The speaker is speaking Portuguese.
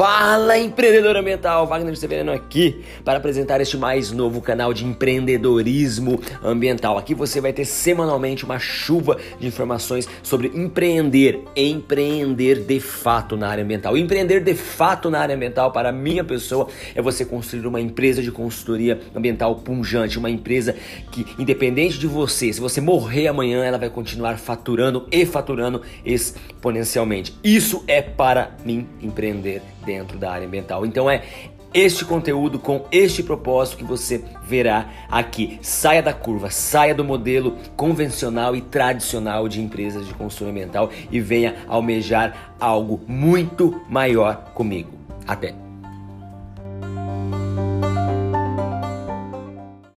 Fala empreendedor ambiental, Wagner Severino aqui para apresentar este mais novo canal de empreendedorismo ambiental. Aqui você vai ter semanalmente uma chuva de informações sobre empreender, empreender de fato na área ambiental. Empreender de fato na área ambiental para minha pessoa é você construir uma empresa de consultoria ambiental punjante, uma empresa que independente de você, se você morrer amanhã, ela vai continuar faturando e faturando exponencialmente. Isso é para mim empreender dentro da área ambiental. Então é este conteúdo com este propósito que você verá aqui. Saia da curva, saia do modelo convencional e tradicional de empresas de consumo ambiental e venha almejar algo muito maior comigo. Até!